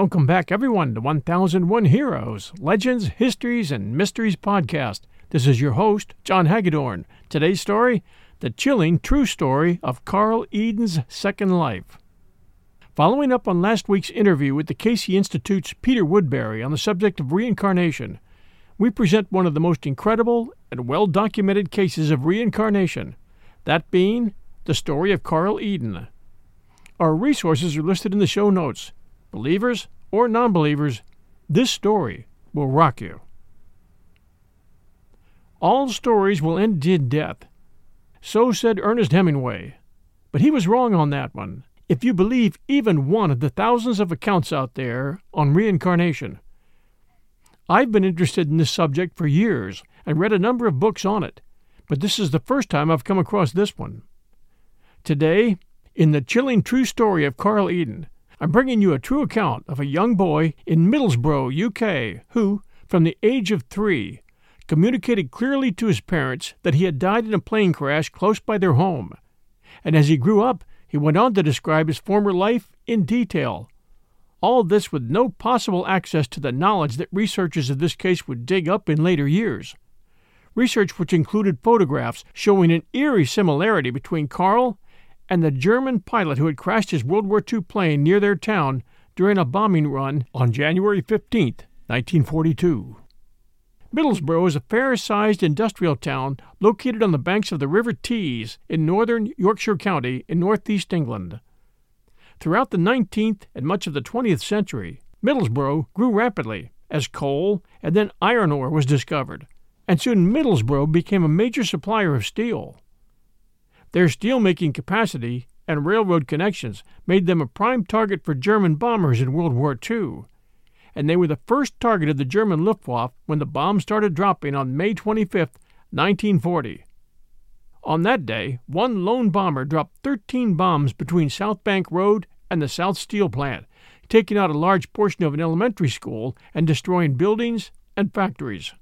Welcome back, everyone, to 1001 Heroes, Legends, Histories, and Mysteries podcast. This is your host, John Hagedorn. Today's story The Chilling True Story of Carl Edon's Second Life. Following up on last week's interview with the Cayce Institute's Peter Woodbury on the subject of reincarnation, we present one of the most incredible and well documented cases of reincarnation, that being the story of Carl Edon. Our resources are listed in the show notes. Believers or non believers, this story will rock you. All stories will end in death. So said Ernest Hemingway. But he was wrong on that one, if you believe even one of the thousands of accounts out there on reincarnation. I've been interested in this subject for years and read a number of books on it, but this is the first time I've come across this one. Today, in the chilling true story of Carl Edon, I'm bringing you a true account of a young boy in Middlesbrough, UK, who, from the age of three, communicated clearly to his parents that he had died in a plane crash close by their home. And as he grew up, he went on to describe his former life in detail. All this with no possible access to the knowledge that researchers of this case would dig up in later years. Research which included photographs showing an eerie similarity between Carl and the German pilot who had crashed his World War II plane near their town during a bombing run on January 15, 1942. Middlesbrough is a fair sized industrial town located on the banks of the River Tees in northern Yorkshire County in northeast England. Throughout the 19th and much of the 20th century, Middlesbrough grew rapidly as coal and then iron ore was discovered, and soon Middlesbrough became a major supplier of steel. Their steelmaking capacity and railroad connections made them a prime target for German bombers in World War II, and they were the first target of the German Luftwaffe when the bombs started dropping on May 25, 1940. On that day, one lone bomber dropped 13 bombs between South Bank Road and the South Steel Plant, taking out a large portion of an elementary school and destroying buildings and factories.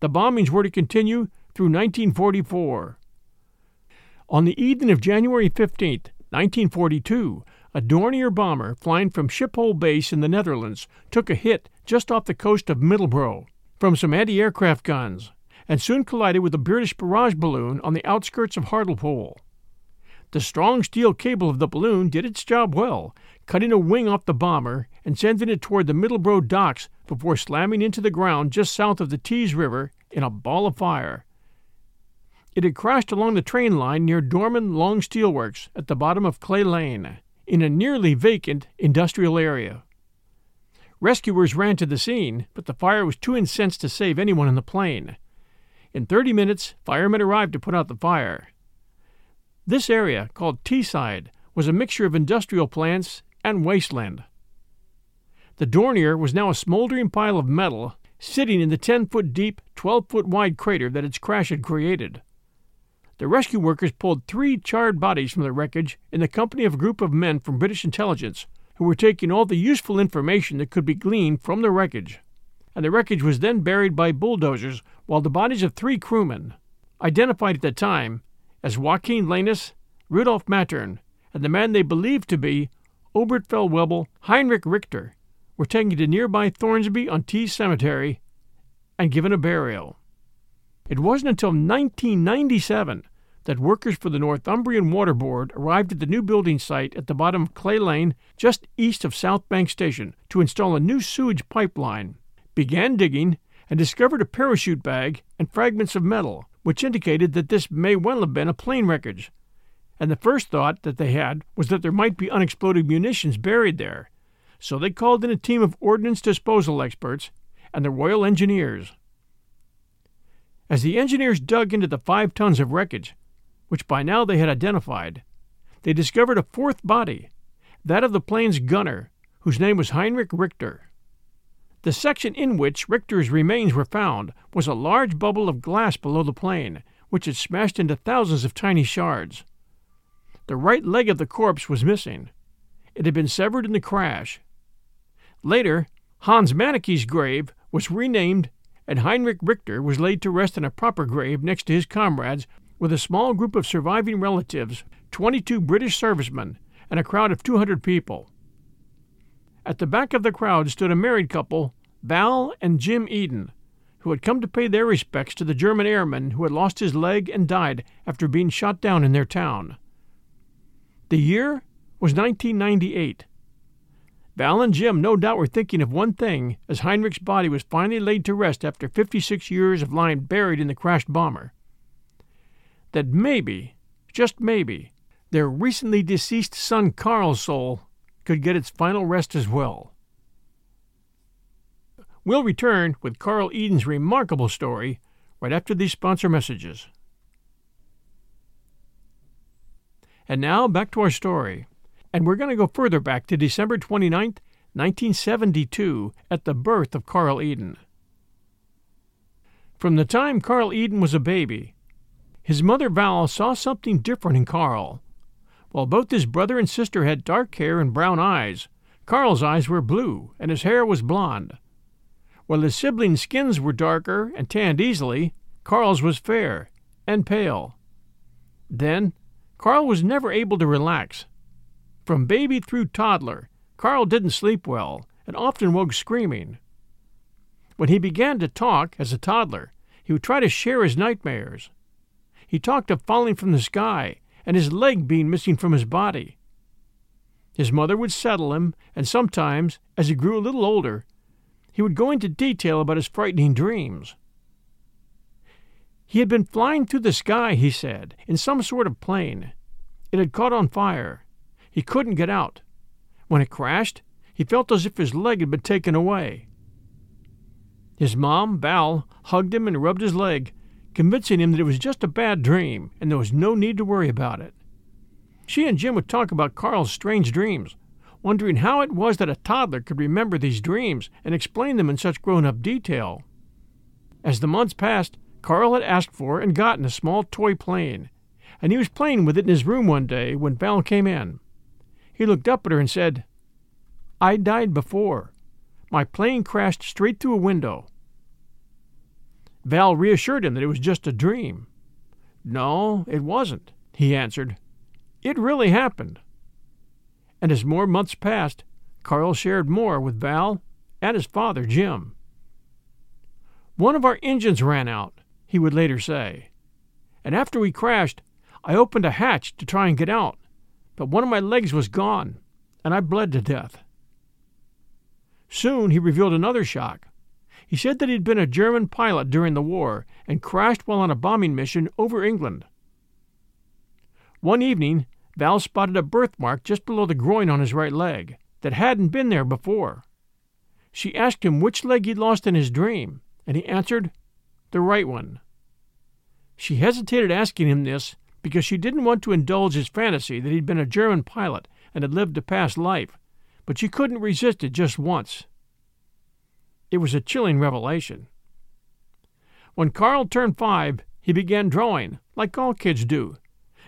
The bombings were to continue through 1944. On the evening of January 15, 1942, a Dornier bomber flying from Schiphol Base in the Netherlands took a hit just off the coast of Middlesbrough from some anti aircraft guns and soon collided with a British barrage balloon on the outskirts of Hartlepool. The strong steel cable of the balloon did its job well, cutting a wing off the bomber and sending it toward the Middlesbrough docks before slamming into the ground just south of the Tees River in a ball of fire. It had crashed along the train line near Dorman Long Steelworks at the bottom of Clay Lane, in a nearly vacant industrial area. Rescuers ran to the scene, but the fire was too intense to save anyone in the plane. In 30 minutes, firemen arrived to put out the fire. This area, called Teesside, was a mixture of industrial plants and wasteland. The Dornier was now a smoldering pile of metal sitting in the 10 foot deep, 12 foot wide crater that its crash had created. The rescue workers pulled three charred bodies from the wreckage in the company of a group of men from British intelligence who were taking all the useful information that could be gleaned from the wreckage. And the wreckage was then buried by bulldozers while the bodies of three crewmen, identified at the time as Joachim Lanus, Rudolf Mattern, and the man they believed to be Oberfeldwebel Heinrich Richter, were taken to nearby Thornaby on Tees Cemetery and given a burial. It wasn't until 1997 that workers for the Northumbrian Water Board arrived at the new building site at the bottom of Clay Lane, just east of South Bank Station, to install a new sewage pipeline, began digging, and discovered a parachute bag and fragments of metal, which indicated that this may well have been a plane wreckage. And the first thought that they had was that there might be unexploded munitions buried there. So they called in a team of ordnance disposal experts and the Royal Engineers. As the engineers dug into the five tons of wreckage, which by now they had identified, they discovered a fourth body, that of the plane's gunner, whose name was Heinrich Richter. The section in which Richter's remains were found was a large bubble of glass below the plane, which had smashed into thousands of tiny shards. The right leg of the corpse was missing. It had been severed in the crash. Later, Hans Manicky's grave was renamed and Heinrich Richter was laid to rest in a proper grave next to his comrades with a small group of surviving relatives, 22 British servicemen, and a crowd of 200 people. At the back of the crowd stood a married couple, Val and Jim Edon, who had come to pay their respects to the German airman who had lost his leg and died after being shot down in their town. The year was 1998. Val and Jim no doubt were thinking of one thing as Heinrich's body was finally laid to rest after 56 years of lying buried in the crashed bomber. That maybe, just maybe, their recently deceased son Carl's soul could get its final rest as well. We'll return with Carl Edon's remarkable story right after these sponsor messages. And now back to our story. And we're going to go further back to December 29th, 1972, at the birth of Carl Edon. From the time Carl Edon was a baby, his mother Val saw something different in Carl. While both his brother and sister had dark hair and brown eyes, Carl's eyes were blue and his hair was blond. While his siblings' skins were darker and tanned easily, Carl's was fair and pale. Then, Carl was never able to relax. From baby through toddler, Carl didn't sleep well and often woke screaming. When he began to talk as a toddler, he would try to share his nightmares. He talked of falling from the sky and his leg being missing from his body. His mother would settle him, and sometimes, as he grew a little older, he would go into detail about his frightening dreams. He had been flying through the sky, he said, in some sort of plane. It had caught on fire. He couldn't get out. When it crashed, he felt as if his leg had been taken away. His mom, Val, hugged him and rubbed his leg, convincing him that it was just a bad dream and there was no need to worry about it. She and Jim would talk about Carl's strange dreams, wondering how it was that a toddler could remember these dreams and explain them in such grown up detail. As the months passed, Carl had asked for and gotten a small toy plane, and he was playing with it in his room one day when Val came in. He looked up at her and said, I died before. My plane crashed straight through a window. Val reassured him that it was just a dream. No, it wasn't, he answered. It really happened. And as more months passed, Carl shared more with Val and his father, Jim. One of our engines ran out, he would later say. And after we crashed, I opened a hatch to try and get out, but one of my legs was gone, and I bled to death. Soon he revealed another shock. He said that he'd been a German pilot during the war and crashed while on a bombing mission over England. One evening, Val spotted a birthmark just below the groin on his right leg that hadn't been there before. She asked him which leg he'd lost in his dream, and he answered, the right one. She hesitated asking him this because she didn't want to indulge his fantasy that he'd been a German pilot and had lived a past life, but she couldn't resist it just once. It was a chilling revelation. When Carl turned five, he began drawing, like all kids do,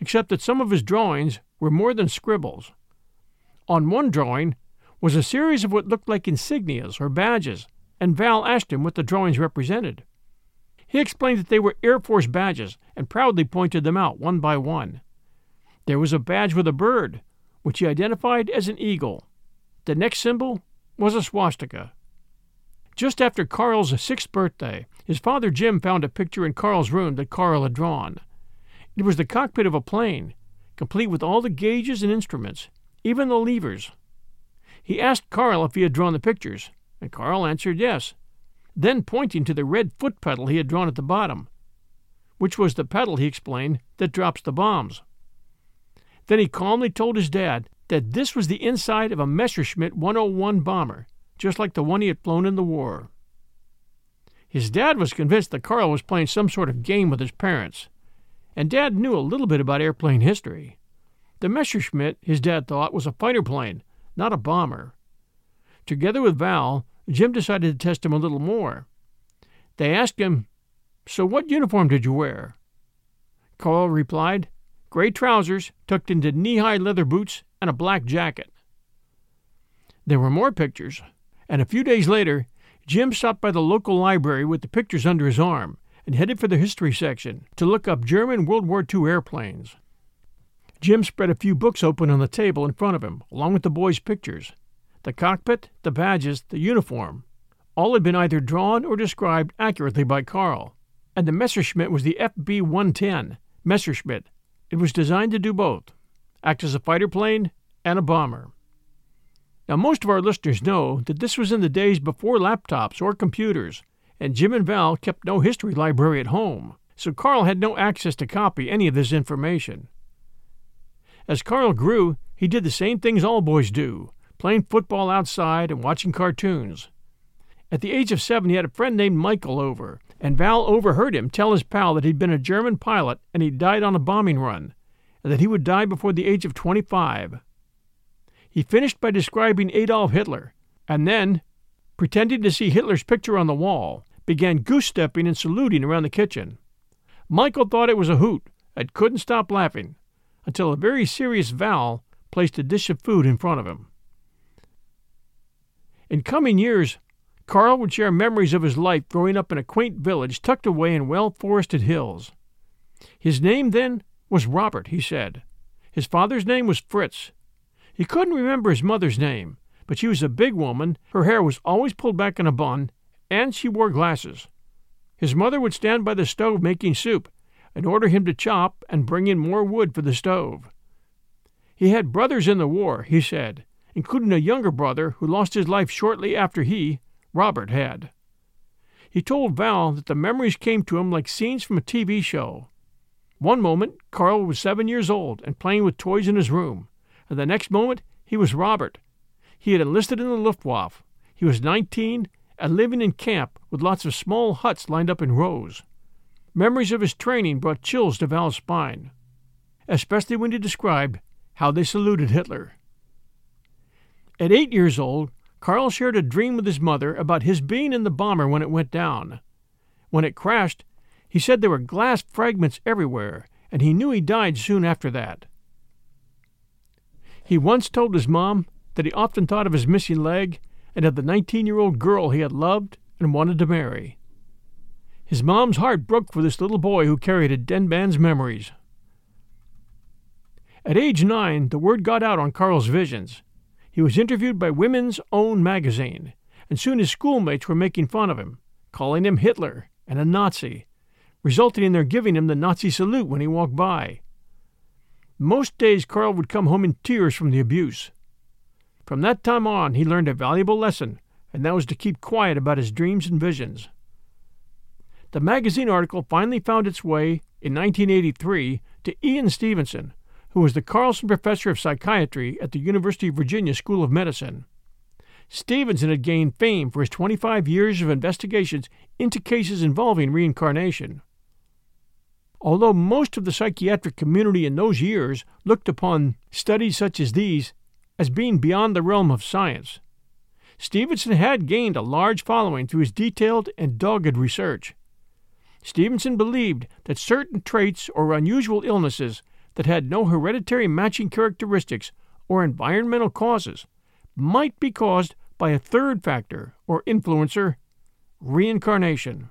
except that some of his drawings were more than scribbles. On one drawing was a series of what looked like insignias or badges, and Val asked him what the drawings represented. He explained that they were Air Force badges and proudly pointed them out one by one. There was a badge with a bird, which he identified as an eagle. The next symbol was a swastika. Just after Carl's sixth birthday, his father Jim found a picture in Carl's room that Carl had drawn. It was the cockpit of a plane, complete with all the gauges and instruments, even the levers. He asked Carl if he had drawn the pictures, and Carl answered yes, then pointing to the red foot pedal he had drawn at the bottom, which was the pedal, he explained, that drops the bombs. Then he calmly told his dad that this was the inside of a Messerschmitt 101 bomber just like the one he had flown in the war. His dad was convinced that Carl was playing some sort of game with his parents, and Dad knew a little bit about airplane history. The Messerschmitt, his dad thought, was a fighter plane, not a bomber. Together with Val, Jim decided to test him a little more. They asked him, So what uniform did you wear? Carl replied, Gray trousers tucked into knee high leather boots and a black jacket. There were more pictures, and a few days later, Jim stopped by the local library with the pictures under his arm and headed for the history section to look up German World War II airplanes. Jim spread a few books open on the table in front of him, along with the boys' pictures. the cockpit, the badges, the uniform. All had been either drawn or described accurately by Carl. And the Messerschmitt was the FB 110, Messerschmitt. It was designed to do both act as a fighter plane and a bomber. Now, most of our listeners know that this was in the days before laptops or computers, and Jim and Val kept no history library at home, so Carl had no access to copy any of this information. As Carl grew, he did the same things all boys do playing football outside and watching cartoons. At the age of seven, he had a friend named Michael over, and Val overheard him tell his pal that he'd been a German pilot and he'd died on a bombing run, and that he would die before the age of 25. He finished by describing Adolf Hitler, and then, pretending to see Hitler's picture on the wall, began goose stepping and saluting around the kitchen. Michael thought it was a hoot and couldn't stop laughing until a very serious Val placed a dish of food in front of him. In coming years, Carl would share memories of his life growing up in a quaint village tucked away in well forested hills. His name then was Robert, he said. His father's name was Fritz. He couldn't remember his mother's name, but she was a big woman, her hair was always pulled back in a bun, and she wore glasses. His mother would stand by the stove making soup and order him to chop and bring in more wood for the stove. He had brothers in the war, he said, including a younger brother who lost his life shortly after he, Robert, had. He told Val that the memories came to him like scenes from a TV show. One moment, Carl was seven years old and playing with toys in his room, and the next moment, he was Robert. He had enlisted in the Luftwaffe. He was 19 and living in camp with lots of small huts lined up in rows. Memories of his training brought chills to Val's spine, especially when he described how they saluted Hitler. At eight years old, Carl shared a dream with his mother about his being in the bomber when it went down. When it crashed, he said there were glass fragments everywhere, and he knew he died soon after that. He once told his mom that he often thought of his missing leg and of the 19 year old girl he had loved and wanted to marry. His mom's heart broke for this little boy who carried a dead man's memories. At age nine, the word got out on Carl's visions. He was interviewed by Women's Own magazine, and soon his schoolmates were making fun of him, calling him Hitler and a Nazi, resulting in their giving him the Nazi salute when he walked by. Most days Carl would come home in tears from the abuse. From that time on, he learned a valuable lesson, and that was to keep quiet about his dreams and visions. The magazine article finally found its way, in 1983, to Ian Stevenson, who was the Carlson Professor of Psychiatry at the University of Virginia School of Medicine. Stevenson had gained fame for his 25 years of investigations into cases involving reincarnation. Although most of the psychiatric community in those years looked upon studies such as these as being beyond the realm of science, Stevenson had gained a large following through his detailed and dogged research. Stevenson believed that certain traits or unusual illnesses that had no hereditary matching characteristics or environmental causes might be caused by a third factor or influencer reincarnation.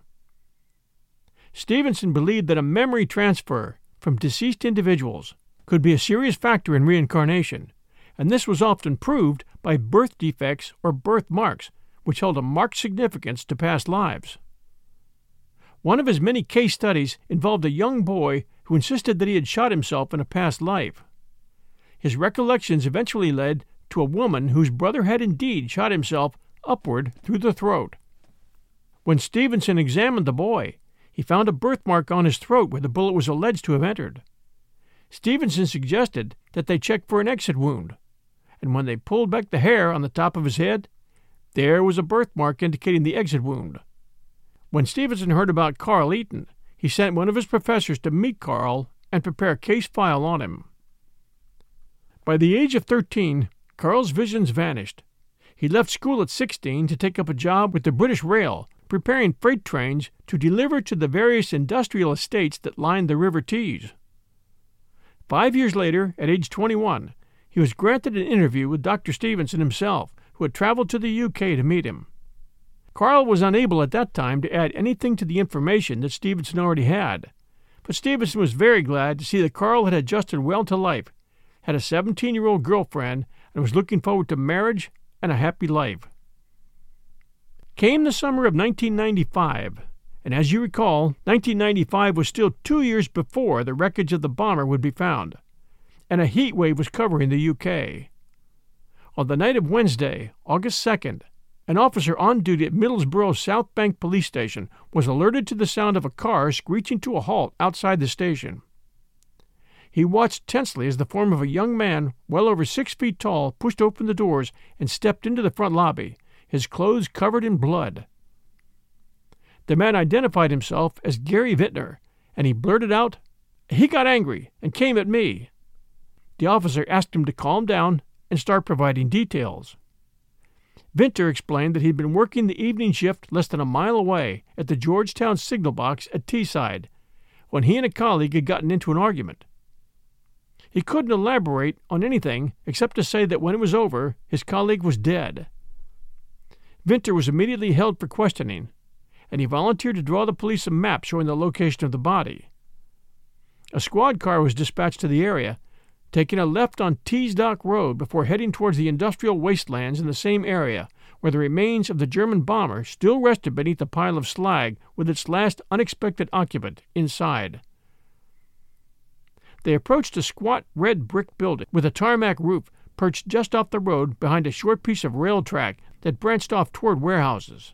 Stevenson believed that a memory transfer from deceased individuals could be a serious factor in reincarnation, and this was often proved by birth defects or birthmarks, which held a marked significance to past lives. One of his many case studies involved a young boy who insisted that he had shot himself in a past life. His recollections eventually led to a woman whose brother had indeed shot himself upward through the throat. When Stevenson examined the boy, he found a birthmark on his throat where the bullet was alleged to have entered. Stevenson suggested that they check for an exit wound, and when they pulled back the hair on the top of his head, there was a birthmark indicating the exit wound. When Stevenson heard about Carl Edon, he sent one of his professors to meet Carl and prepare a case file on him. By the age of 13, Carl's visions vanished. He left school at 16 to take up a job with the British Rail, preparing freight trains to deliver to the various industrial estates that lined the River Tees. Five years later, at age 21, he was granted an interview with Dr. Stevenson himself, who had traveled to the UK to meet him. Carl was unable at that time to add anything to the information that Stevenson already had, but Stevenson was very glad to see that Carl had adjusted well to life, had a 17 year old girlfriend, and was looking forward to marriage and a happy life. Came the summer of 1995, and as you recall, 1995 was still two years before the wreckage of the bomber would be found, and a heat wave was covering the UK. On the night of Wednesday, August 2nd, an officer on duty at Middlesbrough South Bank Police Station was alerted to the sound of a car screeching to a halt outside the station. He watched tensely as the form of a young man, well over six feet tall, pushed open the doors and stepped into the front lobby, his clothes covered in blood. The man identified himself as Gary Vinter, and he blurted out, He got angry and came at me. The officer asked him to calm down and start providing details. Vinter explained that he'd been working the evening shift less than a mile away at the Georgetown signal box at Teesside when he and a colleague had gotten into an argument. He couldn't elaborate on anything except to say that when it was over, his colleague was dead. Vinter was immediately held for questioning, and he volunteered to draw the police a map showing the location of the body. A squad car was dispatched to the area taking a left on Tees Dock Road before heading towards the industrial wastelands in the same area, where the remains of the German bomber still rested beneath a pile of slag with its last unexpected occupant inside. They approached a squat red brick building with a tarmac roof perched just off the road behind a short piece of rail track that branched off toward warehouses.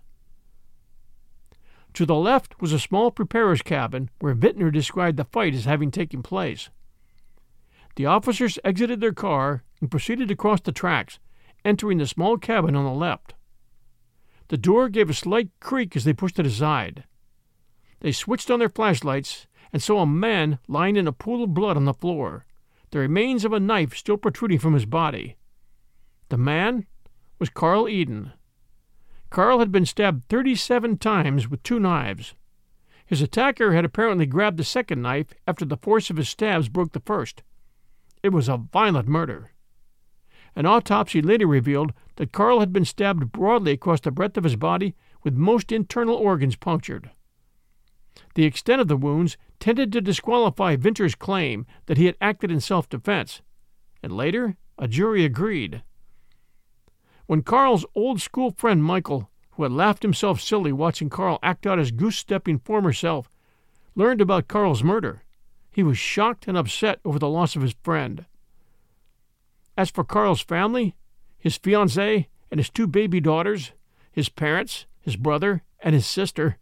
To the left was a small preparer's cabin where Vinter described the fight as having taken place. The officers exited their car and proceeded to cross the tracks, entering the small cabin on the left. The door gave a slight creak as they pushed it aside. They switched on their flashlights and saw a man lying in a pool of blood on the floor, the remains of a knife still protruding from his body. The man was Carl Edon. Carl had been stabbed 37 times with two knives. His attacker had apparently grabbed the second knife after the force of his stabs broke the first. It was a violent murder. An autopsy later revealed that Carl had been stabbed broadly across the breadth of his body with most internal organs punctured. The extent of the wounds tended to disqualify Vinter's claim that he had acted in self defense, and later a jury agreed. When Carl's old school friend Michael, who had laughed himself silly watching Carl act out his goose stepping former self, learned about Carl's murder, he was shocked and upset over the loss of his friend. As for Carl's family, his fiancée and his two baby daughters, his parents, his brother, and his sister,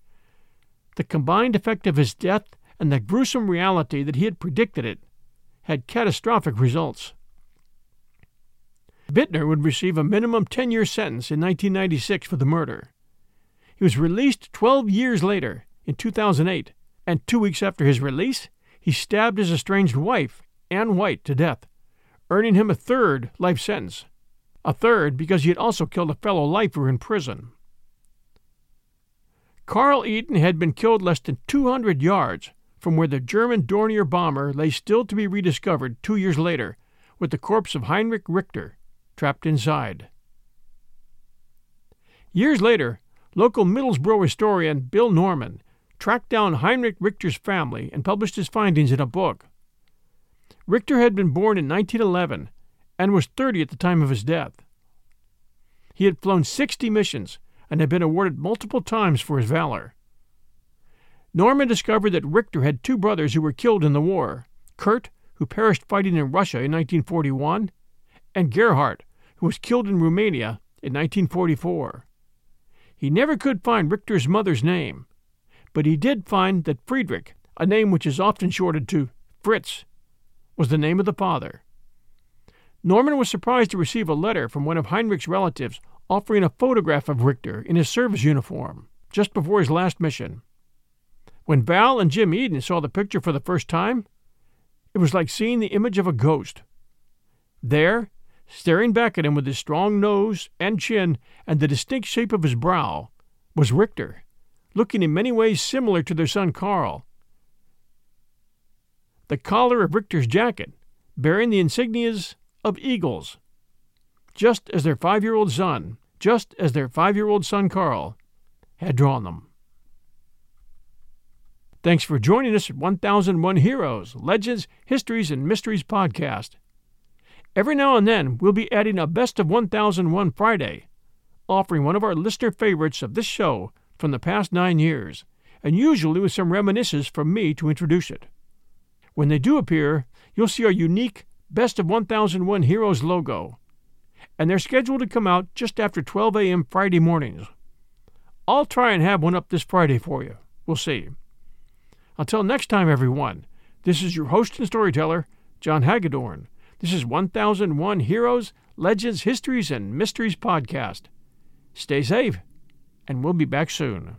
the combined effect of his death and the gruesome reality that he had predicted it had catastrophic results. Vinter would receive a minimum 10 year sentence in 1996 for the murder. He was released 12 years later, in 2008, and two weeks after his release, he stabbed his estranged wife, Ann White, to death, earning him a third life sentence. A third because he had also killed a fellow lifer in prison. Carl Edon had been killed less than 200 yards from where the German Dornier bomber lay still to be rediscovered two years later, with the corpse of Heinrich Richter trapped inside. Years later, local Middlesbrough historian Bill Norman tracked down Heinrich Richter's family and published his findings in a book. Richter had been born in 1911 and was 30 at the time of his death. He had flown 60 missions and had been awarded multiple times for his valor. Norman discovered that Richter had two brothers who were killed in the war Kurt, who perished fighting in Russia in 1941, and Gerhard, who was killed in Romania in 1944. He never could find Richter's mother's name, but he did find that Friedrich, a name which is often shortened to Fritz, was the name of the father. Norman was surprised to receive a letter from one of Heinrich's relatives offering a photograph of Richter in his service uniform just before his last mission. When Val and Jim Edon saw the picture for the first time, it was like seeing the image of a ghost. There, staring back at him with his strong nose and chin and the distinct shape of his brow, was Richter looking in many ways similar to their son Carl. The collar of Richter's jacket, bearing the insignias of eagles, just as their five year old son, just as their five year old son Carl, had drawn them. Thanks for joining us at 1001 Heroes, Legends, Histories, and Mysteries podcast. Every now and then, we'll be adding a Best of 1001 Friday, offering one of our listener favorites of this show from the past nine years, and usually with some reminiscences from me to introduce it. When they do appear, you'll see our unique Best of 1001 Heroes logo, and they're scheduled to come out just after 12 a.m. Friday mornings. I'll try and have one up this Friday for you. We'll see. Until next time, everyone, this is your host and storyteller, John Hagedorn. This is 1001 Heroes, Legends, Histories, and Mysteries podcast. Stay safe, and we'll be back soon.